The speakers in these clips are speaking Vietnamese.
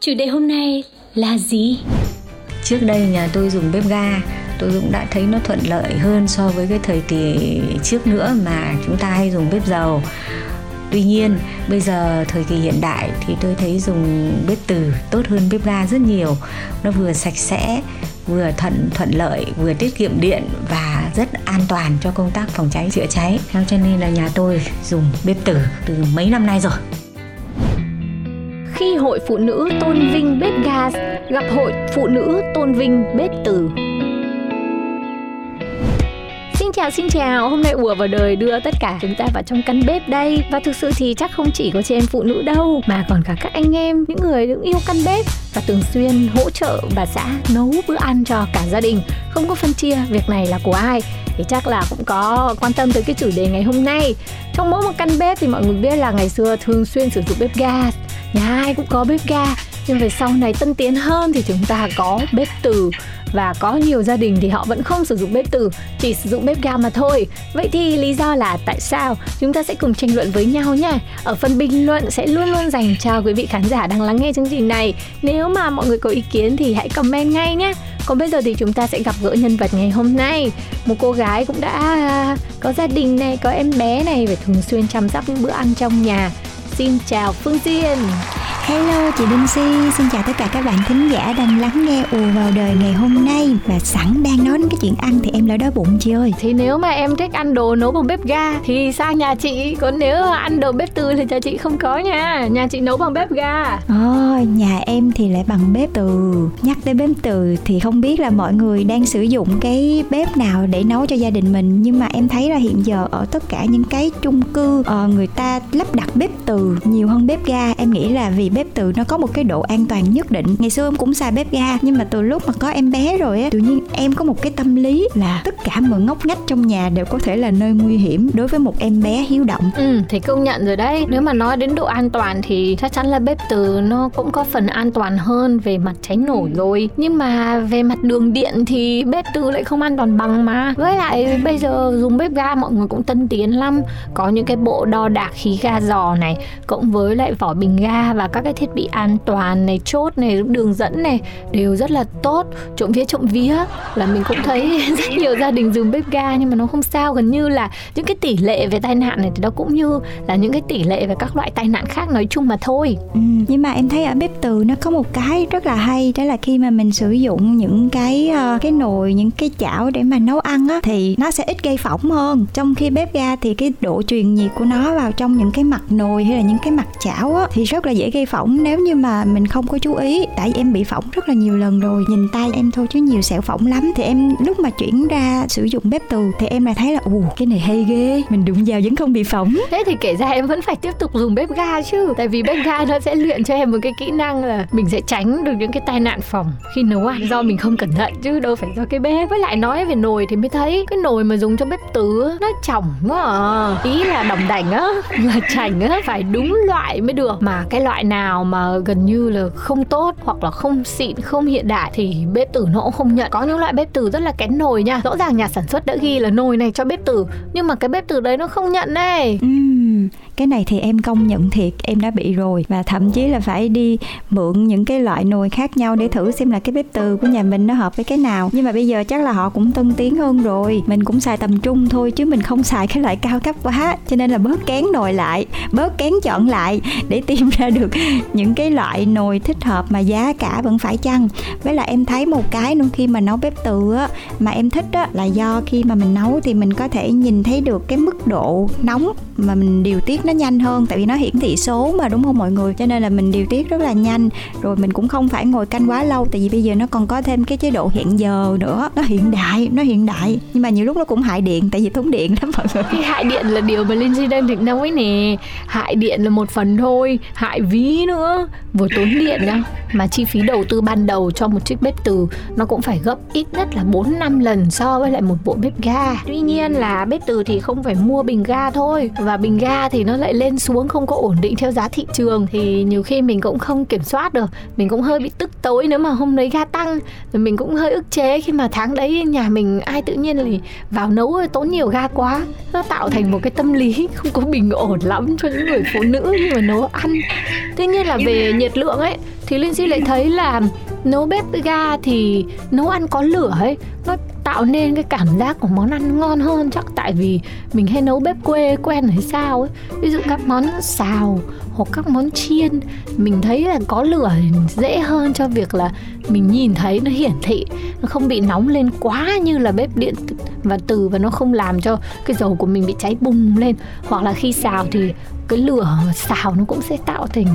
Chủ đề hôm nay là gì? Trước đây nhà tôi dùng bếp ga, tôi cũng đã thấy nó thuận lợi hơn so với cái thời kỳ trước nữa mà chúng ta hay dùng bếp dầu. Tuy nhiên, bây giờ thời kỳ hiện đại thì tôi thấy dùng bếp từ tốt hơn bếp ga rất nhiều. Nó vừa sạch sẽ, vừa thuận thuận lợi, vừa tiết kiệm điện và rất an toàn cho công tác phòng cháy, chữa cháy. Theo cho nên là nhà tôi dùng bếp từ từ mấy năm nay rồi khi hội phụ nữ tôn vinh bếp gas gặp hội phụ nữ tôn vinh bếp từ. Xin chào xin chào, hôm nay ùa vào đời đưa tất cả chúng ta vào trong căn bếp đây. Và thực sự thì chắc không chỉ có chị em phụ nữ đâu Mà còn cả các anh em, những người cũng yêu căn bếp. Và thường xuyên hỗ trợ bà xã nấu bữa ăn cho cả gia đình. Không có phân chia, việc này là của ai Thì chắc là cũng có quan tâm tới cái chủ đề ngày hôm nay. Trong mỗi một căn bếp thì mọi người biết là ngày xưa thường xuyên sử dụng bếp gas Nhà ai cũng có bếp ga. Nhưng về sau này tân tiến hơn thì chúng ta có bếp từ và có nhiều gia đình thì họ vẫn không sử dụng bếp từ, chỉ sử dụng bếp ga mà thôi. Vậy thì lý do là tại sao? Chúng ta sẽ cùng tranh luận với nhau nha. Ở phần bình luận sẽ luôn luôn dành cho quý vị khán giả đang lắng nghe chương trình này. Nếu mà mọi người có ý kiến thì hãy comment ngay nhé. Còn bây giờ thì chúng ta sẽ gặp gỡ nhân vật ngày hôm nay. Một cô gái cũng đã à, có gia đình này, có em bé này phải thường xuyên chăm sóc những bữa ăn trong nhà. Xin chào phương diên Hello chị Đinh Si, xin chào tất cả các bạn thính giả đang lắng nghe ùa vào đời ngày hôm nay. Và sẵn đang nói đến cái chuyện ăn thì em lại đói bụng chị ơi. Thì nếu mà em thích ăn đồ nấu bằng bếp ga thì sang nhà chị? Còn nếu ăn đồ bếp từ thì nhà chị không có nha. Nhà chị nấu bằng bếp ga. Ồ, nhà em thì lại bằng bếp từ. Nhắc tới bếp từ thì không biết là mọi người đang sử dụng cái bếp nào để nấu cho gia đình mình. Nhưng mà em thấy là hiện giờ ở tất cả những cái chung cư ờ, Người ta lắp đặt bếp từ nhiều hơn bếp ga. Em nghĩ là vì bếp từ nó có một cái độ an toàn nhất định. Ngày xưa em cũng xài bếp ga Nhưng mà từ lúc mà có em bé rồi á Tự nhiên em có một cái tâm lý là tất cả mọi ngóc ngách trong nhà đều có thể là nơi nguy hiểm Đối với một em bé hiếu động. Ừ thì công nhận rồi đấy. Nếu mà nói đến độ an toàn thì chắc chắn là bếp từ nó cũng có phần an toàn hơn về mặt cháy nổ rồi. Nhưng mà về mặt đường điện thì bếp từ lại không an toàn bằng mà. Với lại bây giờ dùng bếp ga mọi người cũng tân tiến lắm. Có những cái bộ đo đạc khí ga giò này Cộng với lại vỏ bình ga và các cái thiết bị an toàn này chốt này đường dẫn này đều rất là tốt. Trộm vía trộm vía là mình cũng thấy rất nhiều gia đình dùng bếp ga nhưng mà nó không sao. Gần như là những cái tỷ lệ về tai nạn này thì nó cũng như là những cái tỷ lệ về các loại tai nạn khác nói chung mà thôi. Ừ, nhưng mà em thấy ở bếp từ nó có một cái rất là hay đó là khi mà mình sử dụng những cái uh, cái nồi những cái chảo để mà nấu ăn á thì nó sẽ ít gây phỏng hơn. Trong khi bếp ga thì cái độ truyền nhiệt của nó vào trong những cái mặt nồi hay là những cái mặt chảo á thì rất là dễ gây phỏng. Nếu như mà mình không có chú ý, tại vì em bị phỏng rất là nhiều lần rồi, nhìn tay em thôi chứ nhiều sẹo phỏng lắm. Thì em lúc mà chuyển ra sử dụng bếp từ thì em lại thấy là ù cái này hay ghê, mình đụng vào vẫn không bị phỏng. Thế thì kể ra em vẫn phải tiếp tục dùng bếp ga chứ. Tại vì bếp ga nó sẽ luyện cho em một cái kỹ năng là mình sẽ tránh được những cái tai nạn phòng khi nấu ăn. Do mình không cẩn thận chứ, đâu phải do cái bếp. Với lại nói về nồi thì mới thấy cái nồi mà dùng cho bếp từ nó chỏng quá à. Ý là đồng đành á là chảnh á, phải đúng loại mới được. Mà cái loại nào nào mà gần như là không tốt hoặc là không xịn không hiện đại thì bếp từ nó cũng không nhận. Có những loại bếp từ rất là kén nồi nha. Rõ ràng nhà sản xuất đã ghi là nồi này cho bếp từ nhưng mà cái bếp từ đấy nó không nhận đây ừ, cái này thì em công nhận thiệt, em đã bị rồi. Và thậm chí là phải đi mượn những cái loại nồi khác nhau để thử xem là cái bếp từ của nhà mình nó hợp với cái nào. Nhưng mà bây giờ chắc là họ cũng tân tiến hơn rồi. Mình cũng xài tầm trung thôi, chứ mình không xài cái loại cao cấp quá. Cho nên là bớt kén nồi lại, bớt kén chọn lại để tìm ra được những cái loại nồi thích hợp mà giá cả vẫn phải chăng. Với là em thấy một cái luôn khi mà nấu bếp từ á, mà em thích á, là do khi mà mình nấu thì mình có thể nhìn thấy được cái mức độ nóng mà mình điều tiết nó nhanh hơn, tại vì nó hiển thị số mà, đúng không mọi người? Cho nên là mình điều tiết rất là nhanh. Rồi mình cũng không phải ngồi canh quá lâu, tại vì bây giờ nó còn có thêm cái chế độ hẹn giờ nữa. Nó hiện đại, nó hiện đại. Nhưng mà nhiều lúc nó cũng hại điện, tại vì tốn điện lắm mọi người. Cái hại điện là điều mà Lindsay đang định nói nè. Hại điện là một phần thôi, hại ví nữa. Vừa tốn điện nữa mà chi phí đầu tư ban đầu cho một chiếc bếp từ nó cũng phải gấp ít nhất là 4 năm lần so với lại một bộ bếp ga. Tuy nhiên là bếp từ thì không phải mua bình ga thôi. Và bình ga thì nó lại lên xuống không có ổn định theo giá thị trường thì nhiều khi mình cũng không kiểm soát được. Mình cũng hơi bị tức tối nếu mà hôm đấy ga tăng rồi mình cũng hơi ức chế khi mà tháng đấy nhà mình ai tự nhiên thì vào nấu tốn nhiều ga quá. Nó tạo thành một cái tâm lý không có bình ổn lắm cho những người phụ nữ khi mà nấu ăn. Tuy nhiên là về nhiệt lượng ấy thì Linh Si lại thấy là nấu bếp ga thì nấu ăn có lửa ấy, nó tạo nên cái cảm giác của món ăn ngon hơn chắc. Tại vì mình hay nấu bếp quê, quen hay sao ấy. Ví dụ các món xào hoặc các món chiên, mình thấy là có lửa dễ hơn cho việc là mình nhìn thấy nó hiển thị, nó không bị nóng lên quá như là bếp điện và từ và nó không làm cho cái dầu của mình bị cháy bùng lên. Hoặc là khi xào thì cái lửa xào nó cũng sẽ tạo thành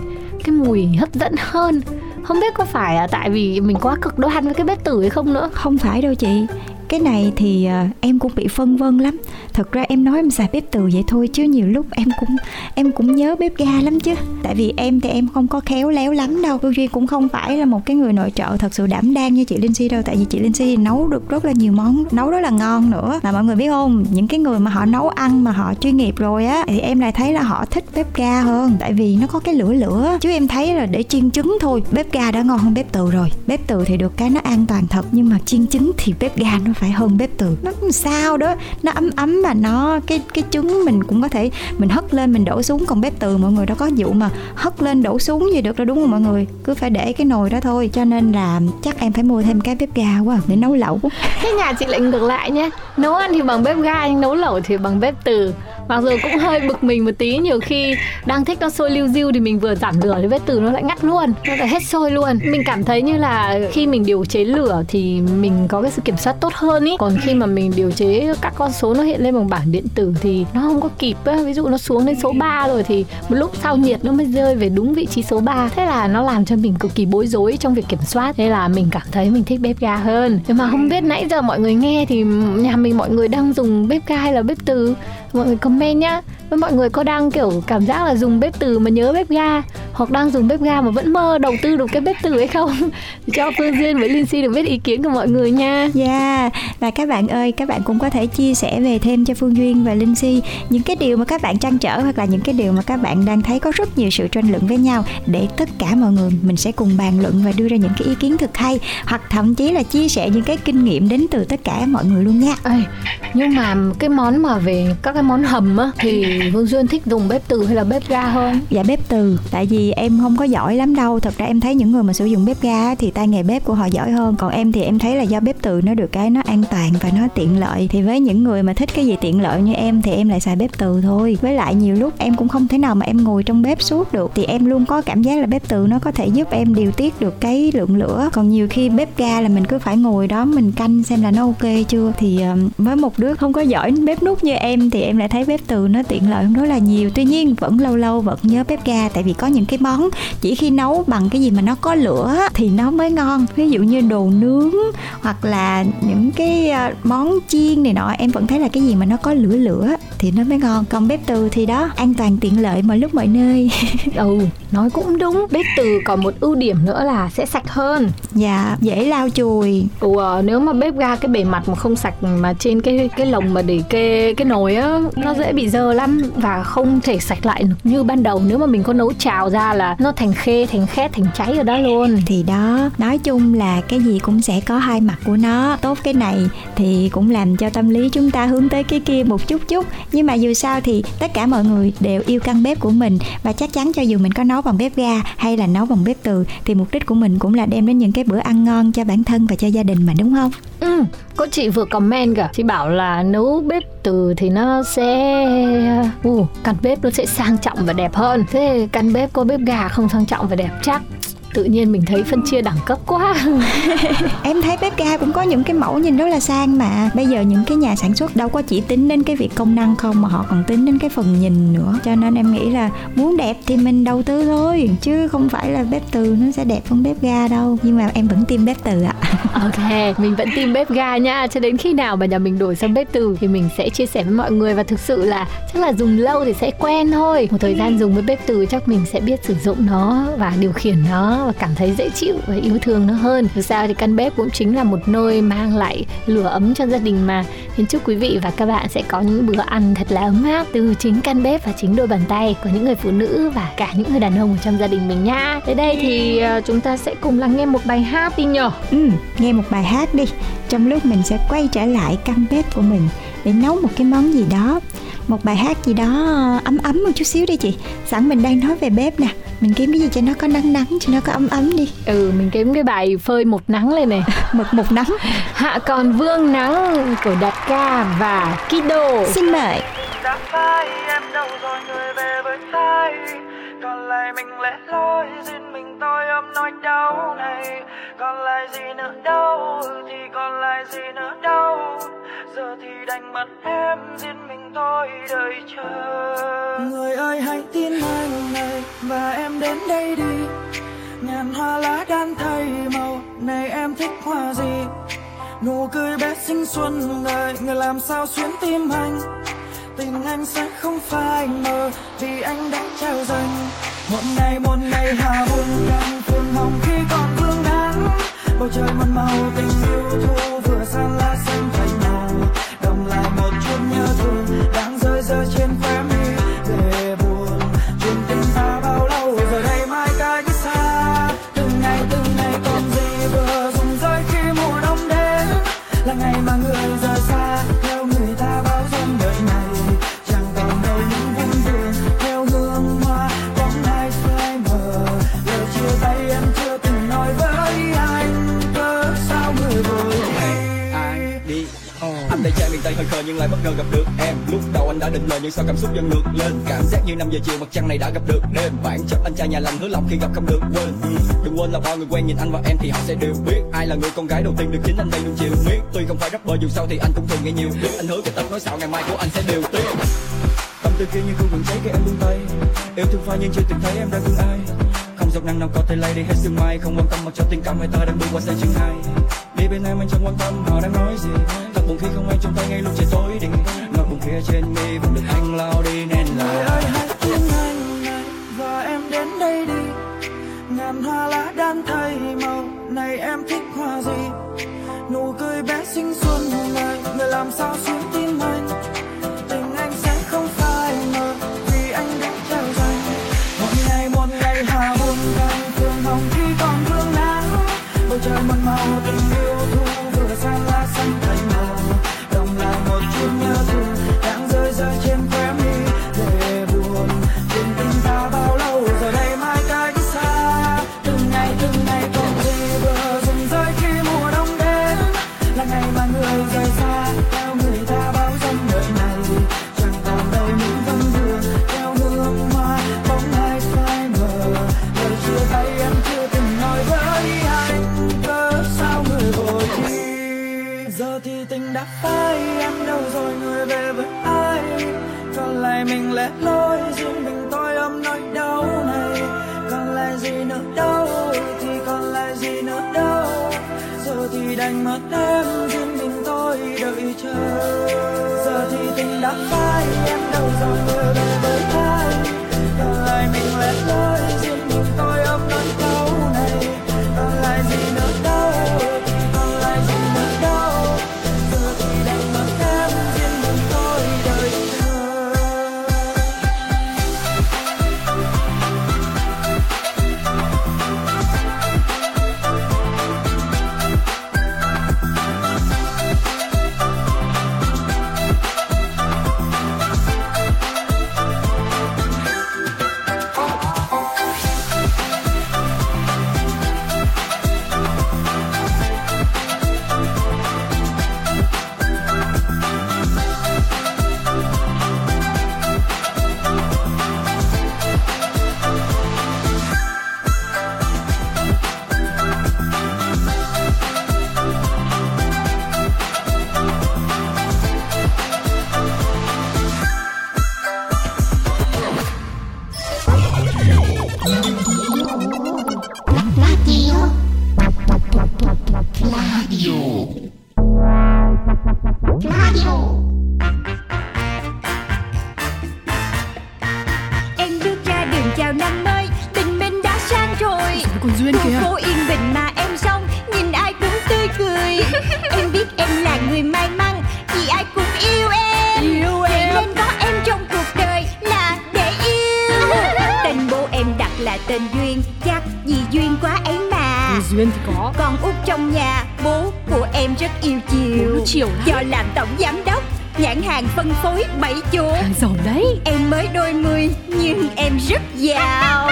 cái mùi hấp dẫn hơn không biết có phải là tại vì mình quá cực đoan với cái bếp tử hay không nữa? Không phải đâu chị cái này thì ờ, em cũng bị phân vân lắm. Thật ra em nói em xài bếp từ vậy thôi chứ nhiều lúc em cũng em cũng nhớ bếp ga lắm chứ. Tại vì em thì em không có khéo léo lắm đâu. Phương Duy cũng không phải là một cái người nội trợ thật sự đảm đang như chị Linh Si đâu. Tại vì chị Linh Si nấu được rất là nhiều món, nấu rất là ngon nữa. Mà mọi người biết không, những cái người mà họ nấu ăn, mà họ chuyên nghiệp rồi á, thì em lại thấy là họ thích bếp ga hơn. Tại vì nó có cái lửa lửa. Chứ em thấy là để chiên trứng thôi, bếp ga đã ngon hơn bếp từ rồi. Bếp từ thì được cái nó an toàn thật, nhưng mà chiên trứng thì bếp ga nó phải hơn bếp từ. Nó sao đó, nó ấm ấm mà nó, cái cái trứng mình cũng có thể, mình hất lên mình đổ xuống, còn bếp từ mọi người đâu có vụ mà hất lên đổ xuống gì được đâu, đúng không mọi người? Cứ phải để cái nồi đó thôi, cho nên là chắc em phải mua thêm cái bếp ga quá, để nấu lẩu. Cái nhà chị lại ngược lại nhé, nấu ăn thì bằng bếp ga, nhưng nấu lẩu thì bằng bếp từ mặc dù cũng hơi bực mình một tí, nhiều khi đang thích nó sôi liu diêu thì mình vừa giảm lửa thì bếp từ nó lại ngắt luôn. Nó lại hết sôi luôn. Mình cảm thấy như là khi mình điều chế lửa thì mình có cái sự kiểm soát tốt hơn ý. Còn khi mà mình điều chế các con số nó hiện lên bằng bảng điện tử thì nó không có kịp á. Ví dụ nó xuống đến số 3 rồi thì một lúc sau nhiệt nó mới rơi về đúng vị trí số 3 thế là nó làm cho mình cực kỳ bối rối trong việc kiểm soát. Thế là mình cảm thấy mình thích bếp ga hơn. Nhưng mà không biết nãy giờ mọi người nghe thì nhà mình mọi người đang dùng bếp ga hay là bếp từ? Mọi người comment nhá với mọi người có đang kiểu cảm giác là dùng bếp từ mà nhớ bếp ga hoặc đang dùng bếp ga mà vẫn mơ đầu tư được cái bếp từ hay không cho Phương Duyên với Linh Si được biết ý kiến của mọi người nha. Dạ yeah. và các bạn ơi các bạn cũng có thể chia sẻ về thêm cho Phương Duyên và Linh Si những cái điều mà các bạn trăn trở hoặc là những cái điều mà các bạn đang thấy có rất nhiều sự tranh luận với nhau để tất cả mọi người mình sẽ cùng bàn luận và đưa ra những cái ý kiến thực hay hoặc thậm chí là chia sẻ những cái kinh nghiệm đến từ tất cả mọi người luôn nha. Ê, nhưng mà cái món mà về các cái món hầm á thì Vương Duyên thích dùng bếp từ hay là bếp ga hơn? Dạ bếp từ. Tại vì em không có giỏi lắm đâu. Thật ra em thấy những người mà sử dụng bếp ga thì tay nghề bếp của họ giỏi hơn. Còn em thì em thấy là do bếp từ nó được cái nó an toàn và nó tiện lợi. Thì với những người mà thích cái gì tiện lợi như em thì em lại xài bếp từ thôi. Với lại nhiều lúc em cũng không thể nào mà em ngồi trong bếp suốt được. Thì em luôn có cảm giác là bếp từ nó có thể giúp em điều tiết được cái lượng lửa. Còn nhiều khi bếp ga là mình cứ phải ngồi đó, mình canh xem là nó ok chưa. Thì ờ, với một đứa không có giỏi bếp nút như em thì em lại thấy bếp từ nó tiện lợi hơn rất là nhiều. Tuy nhiên vẫn lâu lâu vẫn nhớ bếp ga tại vì có những cái món chỉ khi nấu bằng cái gì mà nó có lửa thì nó mới ngon. Ví dụ như đồ nướng hoặc là những cái ờ, món chiên này nọ em vẫn thấy là cái gì mà nó có lửa lửa thì nó mới ngon. Còn bếp từ thì đó an toàn tiện lợi mọi lúc mọi nơi. Ừ nói cũng đúng. Bếp từ còn một ưu điểm nữa là sẽ sạch hơn. Dạ dễ lau chùi. Ừ, nếu mà bếp ga cái bề mặt mà không sạch mà trên cái cái lồng mà để kê cái nồi á nó dễ bị dơ lắm và không thể sạch lại được như ban đầu. Nếu mà mình có nấu trào ra là nó thành khê thành khét thành cháy ở đó luôn. Thì đó nói chung là cái gì cũng sẽ có hai mặt của nó. Tốt cái này thì cũng làm cho tâm lý chúng ta hướng tới cái kia một chút chút. Nhưng mà dù sao thì tất cả mọi người đều yêu căn bếp của mình. Và chắc chắn cho dù mình có nấu bằng bếp ga hay là nấu bằng bếp từ thì mục đích của mình cũng là đem đến những cái bữa ăn ngon cho bản thân và cho gia đình mà đúng không? Ừ có chị vừa comment cả chị bảo là nấu bếp từ thì nó sẽ uh, căn bếp nó sẽ sang trọng và đẹp hơn. Thế căn bếp có bếp gà không sang trọng và đẹp chắc? Tự nhiên mình thấy phân chia đẳng cấp quá. Em thấy bếp ga cũng có những cái mẫu nhìn rất là sang mà. Bây giờ những cái nhà sản xuất đâu có chỉ tính đến cái việc công năng không mà họ còn tính đến cái phần nhìn nữa. Cho nên em nghĩ là muốn đẹp thì mình đầu tư thôi chứ không phải là bếp từ nó sẽ đẹp hơn bếp ga đâu. Nhưng mà em vẫn tim bếp từ ạ. Ok mình vẫn tim bếp ga nha. Cho đến khi nào mà nhà mình đổi sang bếp từ thì mình sẽ chia sẻ với mọi người. Và thực sự là chắc là dùng lâu thì sẽ quen thôi. Một thời gian dùng với bếp từ chắc mình sẽ biết sử dụng nó và điều khiển nó và cảm thấy dễ chịu và yêu thương nó hơn. Thực sao thì căn bếp cũng chính là một nơi mang lại lửa ấm cho gia đình mà. Nên chúc quý vị và các bạn sẽ có những bữa ăn thật là ấm áp từ chính căn bếp và chính đôi bàn tay của những người phụ nữ và cả những người đàn ông ở trong gia đình mình nha. Tới đây thì ờ, chúng ta sẽ cùng lắng nghe một bài hát đi nhở? Ừ nghe một bài hát đi. Trong lúc mình sẽ quay trở lại căn bếp của mình để nấu một cái món gì đó một bài hát gì đó ờ, ấm ấm một chút xíu đi chị. Sẵn mình đang nói về bếp nè. Mình kiếm cái gì cho nó có nắng nắng cho nó có ấm ấm đi. Ừ mình kiếm cái bài phơi một nắng lên này. Mực một nắng. Hạ còn vương nắng của đạt ca và kido. Xin mời. Đã phai em đâu rồi người về với ai còn lại mình lẻ loi riêng mình tôi ôm nỗi đau này. Còn lại gì nữa đâu thì còn lại gì nữa đâu giờ thì đành mặt em riêng mình thôi đợi chờ. Người ơi, hãy tin anh này và em đến đây đi. Ngàn hoa lá đan thay màu, này em thích hoa gì? Nụ cười bé xinh xuân ngời, người làm sao xuyến tim anh? Tình anh sẽ không phai mờ vì anh đã trao dành. Một ngày một ngày hà buồn càng phương hồng khi còn vương nắng bầu trời mặn màu tình yêu thu vừa sang lạ. Mà người rời xa theo người ta bao dung đời này. Chẳng còn đâu những vung vườn theo hương hoa bóng ai phai mờ. Lời chia tay em chưa từng nói với anh cớ sao người vội ai đi. anh tay trai miền tây hơi khờ nhưng lại bất ngờ gặp được em. Lúc đầu đã định lời nhưng sao cảm xúc dần ngược lên. Cảm giác như năm giờ chiều mặt trăng này đã gặp được đêm. Bản chất anh trai nhà lành hứa lòng khi gặp không được quên. Đừng quên là bao người quen nhìn anh và em thì họ sẽ đều biết. Ai là người con gái đầu tiên được chính anh đây luôn chịu biết tuy không phải rapper dù sao thì anh cũng thường nghe nhiều. Biết anh hứa cái tập nói xạo ngày mai của anh sẽ đều tiếc tâm tư kia như không vẫn cháy khi em buông tay. Yêu thương phai nhưng chưa từng thấy em đã thương ai. Không giọt nắng nào có thể lay đi hết sương mai. Không quan tâm mặc cho tình cảm hai ta đang bước qua xe chương hai. Đi bên em anh chẳng quan tâm họ đang nói gì. Thật buồn khi không ai trong tay ngay lúc trời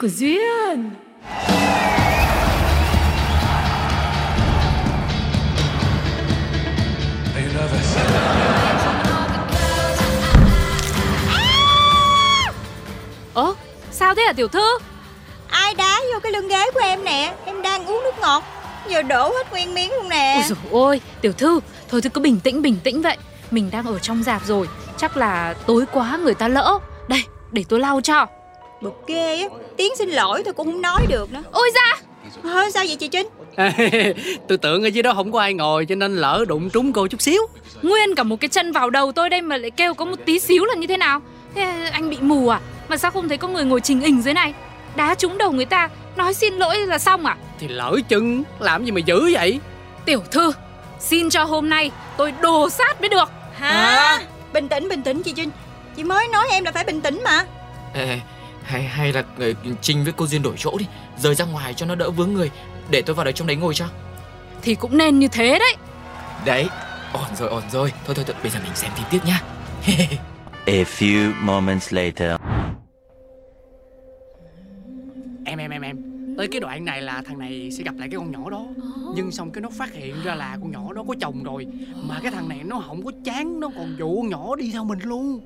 của Duyên. Ơ, sao thế hả tiểu thư? Ai đá vô cái lưng ghế của em nè? Em đang uống nước ngọt. Giờ đổ hết nguyên miếng luôn nè. Ôi dồi ôi, tiểu thư, thôi thì cứ bình tĩnh bình tĩnh vậy. Mình đang ở trong dạp rồi, chắc là tối quá người ta lỡ. Đây, để tôi lau cho Bực ghê á. Tiếng xin lỗi tôi cũng không nói được nữa. Ôi da, Hơ, Sao vậy chị Trinh? Tôi tưởng ở dưới đó không có ai ngồi Cho nên lỡ đụng trúng cô chút xíu. Nguyên cả một cái chân vào đầu tôi đây mà lại kêu có một tí xíu là như thế nào? Thế anh bị mù à? Mà sao không thấy có người ngồi trình hình dưới này? Đá trúng đầu người ta, nói xin lỗi là xong à? Thì lỡ chừng Làm gì mà dữ vậy? Tiểu thư, xin cho hôm nay tôi đồ sát mới được. Hả? Bình tĩnh bình tĩnh chị Trinh. Chị mới nói em là phải bình tĩnh mà. Ê, hay hay là người Trinh với cô Duyên đổi chỗ đi Rời ra ngoài cho nó đỡ vướng người Để tôi vào đấy trong đấy ngồi cho. Thì cũng nên như thế đấy. Đấy, ổn rồi ổn rồi. Thôi thôi, thôi bây giờ mình xem phim tiếp nhá. A few moments later. Em em em em. Tới cái đoạn này là thằng này sẽ gặp lại cái con nhỏ đó. Nhưng xong cái nó phát hiện ra là con nhỏ đó có chồng rồi. Mà cái thằng này nó không có chán Nó còn dụ con nhỏ đi theo mình luôn.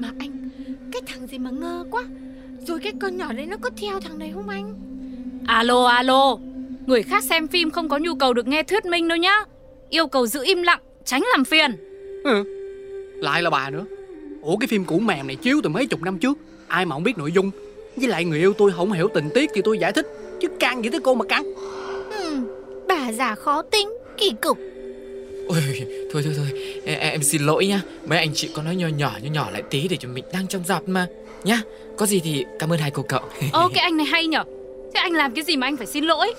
Mà anh Cái thằng gì mà ngơ quá. Rồi cái con nhỏ đấy nó có theo thằng này không anh? Alo alo. Người khác xem phim không có nhu cầu được nghe thuyết minh đâu nhá. Yêu cầu giữ im lặng Tránh làm phiền. Ừ. Lại là bà nữa. Ủa cái phim cũ mềm này chiếu từ mấy chục năm trước. Ai mà không biết nội dung. Với lại người yêu tôi không hiểu tình tiết thì tôi giải thích. Chứ căng gì tới cô mà căng. Ừ, Bà già khó tính Kỳ cục Ôi, thôi thôi thôi. Em, em xin lỗi nhá. Mấy anh chị có nói nhỏ nhỏ nhỏ nhỏ lại tí Để cho mình đang trong dạp mà. Nhá, có gì thì cảm ơn hai cô cậu. Ô cái anh này hay nhở. Thế anh làm cái gì mà anh phải xin lỗi?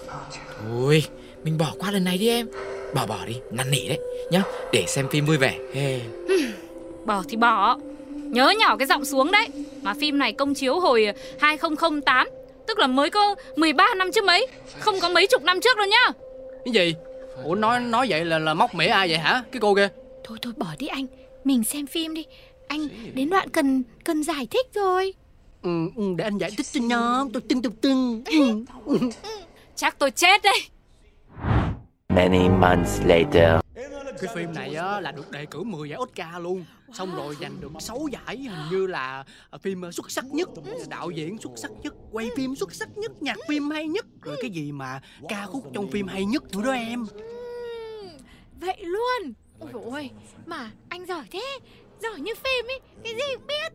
Thôi, mình bỏ qua lần này đi em. Bỏ bỏ đi, năn nỉ đấy. Nhá, để xem phim vui vẻ. Hey. Bỏ thì bỏ. Nhớ nhỏ cái giọng xuống đấy. Mà phim này công chiếu hồi 2008 Tức là mới có 13 năm chứ mấy. Không có mấy chục năm trước đâu nhá. Cái gì Ủa nói nói vậy là là móc mỉa ai vậy hả? Cái cô kia. Thôi thôi bỏ đi anh. Mình xem phim đi. Anh đến đoạn cần cần giải thích rồi. Ừ, ừ, Để anh giải thích cho nhóm. Tôi tưng tưng tưng ừ. Chắc tôi chết đây Many months later. Cái phim này á, là được đề cử 10 giải Oscar luôn Xong rồi giành được 6 giải Hình như là à, phim à, xuất sắc nhất Đạo diễn xuất sắc nhất Quay phim xuất sắc nhất Nhạc phim hay nhất Rồi cái gì mà ca khúc trong phim hay nhất nữa đó em. Vậy luôn. Ôi dồi ôi Mà anh giỏi thế Giỏi như phim ấy Cái gì cũng biết.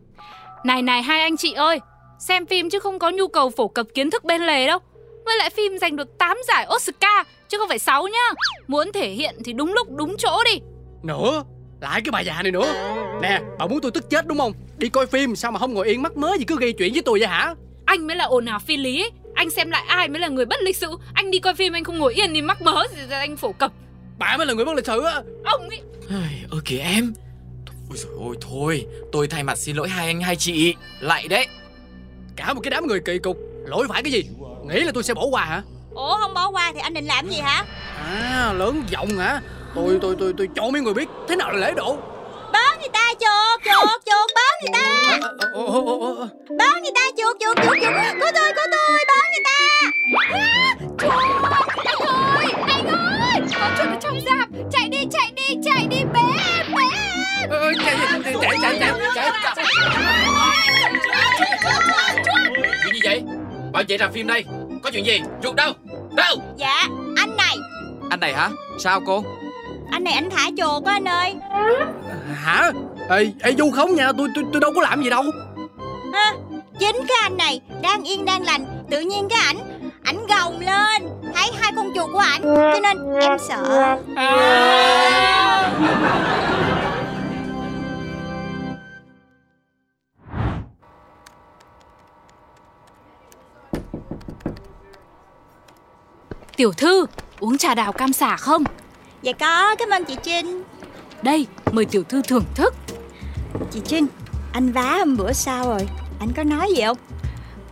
Này này hai anh chị ơi Xem phim chứ không có nhu cầu phổ cập kiến thức bên lề đâu. Với lại phim giành được 8 giải Oscar Chứ không phải 6 nhá. Muốn thể hiện thì đúng lúc đúng chỗ đi. Nữa Lại cái bà già này nữa. Nè bà muốn tôi tức chết đúng không? Đi coi phim sao mà không ngồi yên mắc mớ gì cứ gây chuyện với tôi vậy hả? Anh mới là ồn ào phi lý. Ấy. Anh xem lại ai mới là người bất lịch sự. Anh đi coi phim anh không ngồi yên thì mắc mớ gì ra anh phổ cập. Bà mới là người bất lịch sự á. Ông ấy Ơ kìa em. Ôi dồi ôi thôi Tôi thay mặt xin lỗi hai anh hai chị. Lại đấy. Cả một cái đám người kỳ cục. Lỗi phải cái gì? Nghĩ là tôi sẽ bỏ qua hả? Ủa không bỏ qua thì anh định làm gì hả? À lớn giọng hả Tôi tôi tôi tôi cho mấy người biết Thế nào là lễ độ. Báo người ta chuột chuột chuột báo người ta. Báo người ta chuột chuột chuột chuột. Có tôi có tôi báo người ta. Anh ơi Có chuột ở trong rạp Chạy đi chạy đi chạy đi Bé em bé em chạy chạy chạy chạy chạy chạy chạy Bảo vệ rạp phim đây. Có chuyện gì? Ruột đâu? Đâu? Dạ anh này. Anh này hả? Sao cô Anh này anh thả chuột á anh ơi. Hả? Ê, ê Du không nha tôi, tôi, tôi đâu có làm gì đâu. Ha, Chính cái anh này Đang yên đang lành Tự nhiên cái ảnh Ảnh gồng lên Thấy hai con chuột của ảnh Cho nên em sợ. Tiểu thư, uống trà đào cam xả không? Dạ có cảm ơn chị Trinh Đây, mời tiểu thư thưởng thức. Chị Trinh Anh vá hôm bữa sao rồi Anh có nói gì không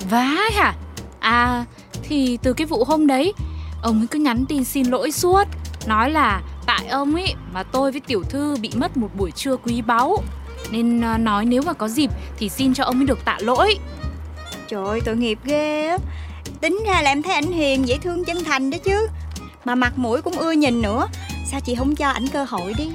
Vá hả? À, thì từ cái vụ hôm đấy, ông ấy cứ nhắn tin xin lỗi suốt. Nói là tại ông ấy mà tôi với tiểu thư bị mất một buổi trưa quý báu. Nên à, nói nếu mà có dịp thì xin cho ông ấy được tạ lỗi. Trời ơi tội nghiệp ghê á Tính ra là em thấy ảnh hiền dễ thương chân thành đó chứ Mà mặt mũi cũng ưa nhìn nữa Sao chị không cho ảnh cơ hội đi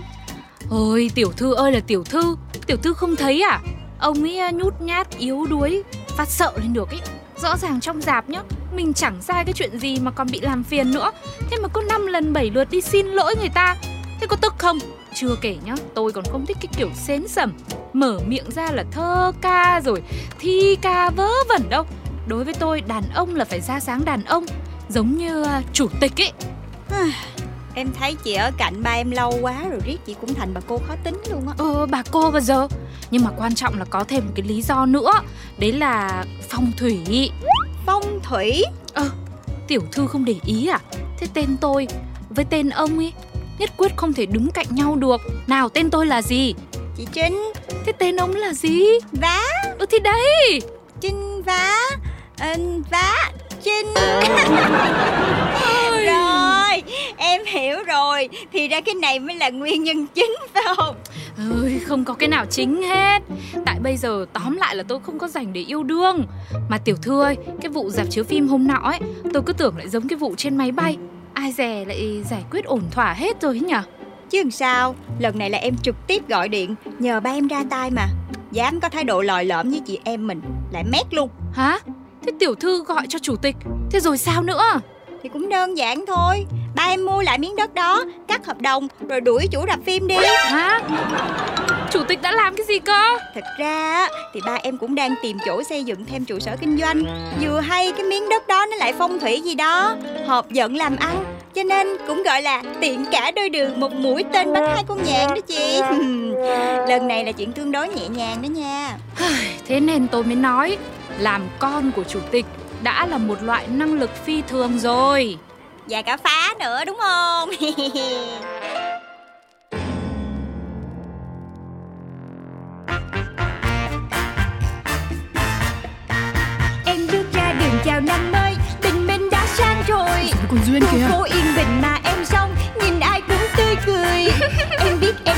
Ôi, tiểu thư ơi là tiểu thư, tiểu thư không thấy à? Ông ấy à, nhút nhát, yếu đuối, phát sợ lên được ấy. Rõ ràng trong dạp nhá, mình chẳng sai cái chuyện gì mà còn bị làm phiền nữa. Thế mà có 5 lần 7 lượt đi xin lỗi người ta. Thế có tức không? Chưa kể nhá, tôi còn không thích cái kiểu xến sẩm Mở miệng ra là thơ ca rồi thi ca vớ vẩn đâu Đối với tôi đàn ông là phải ra sáng đàn ông Giống như à, chủ tịch ấy Em thấy chị ở cạnh ba em lâu quá rồi riết chị cũng thành bà cô khó tính luôn á. Ờ bà cô bao giờ. Nhưng mà quan trọng là có thêm một cái lý do nữa. Đấy là phong thủy. Phong thủy? Ờ tiểu thư không để ý à? Thế tên tôi với tên ông ấy Nhất quyết không thể đứng cạnh nhau được. Nào tên tôi là gì? Chị Trinh. Thế tên ông là gì? Vá. Ừ thì đấy. Trinh vá. Ờ, Vá Trinh Em hiểu rồi. Thì ra cái này mới là nguyên nhân chính phải không? Ơi, không có cái nào chính hết. Tại bây giờ tóm lại là tôi không có dành để yêu đương. Mà tiểu thư ơi Cái vụ dạp chiếu phim hôm nọ ấy Tôi cứ tưởng lại giống cái vụ trên máy bay. Ai dè lại giải quyết ổn thỏa hết rồi ấy nhở Chứ làm sao? Lần này là em trực tiếp gọi điện Nhờ ba em ra tay mà. Dám có thái độ lòi lõm với chị em mình Lại mét luôn. Hả? Thế tiểu thư gọi cho chủ tịch. Thế rồi sao nữa? Thì cũng đơn giản thôi. Ba em mua lại miếng đất đó Cắt hợp đồng Rồi đuổi chủ rạp phim đi. Hả? Chủ tịch đã làm cái gì cơ? Thật ra á, thì ba em cũng đang tìm chỗ xây dựng thêm trụ sở kinh doanh. Vừa hay cái miếng đất đó nó lại phong thủy gì đó. Hợp giận làm ăn Cho nên cũng gọi là tiện cả đôi đường Một mũi tên bắn hai con nhạn đó chị. Lần này là chuyện tương đối nhẹ nhàng đó nha. Thế nên tôi mới nói Làm con của chủ tịch đã là một loại năng lực phi thường rồi. Và cả phá nữa đúng không? Em bước ra đường chào năm mới Tình mình đã sang rồi. Con Duyên kìa? Phố yên bình mà em xong Nhìn ai cũng tươi cười. Em biết em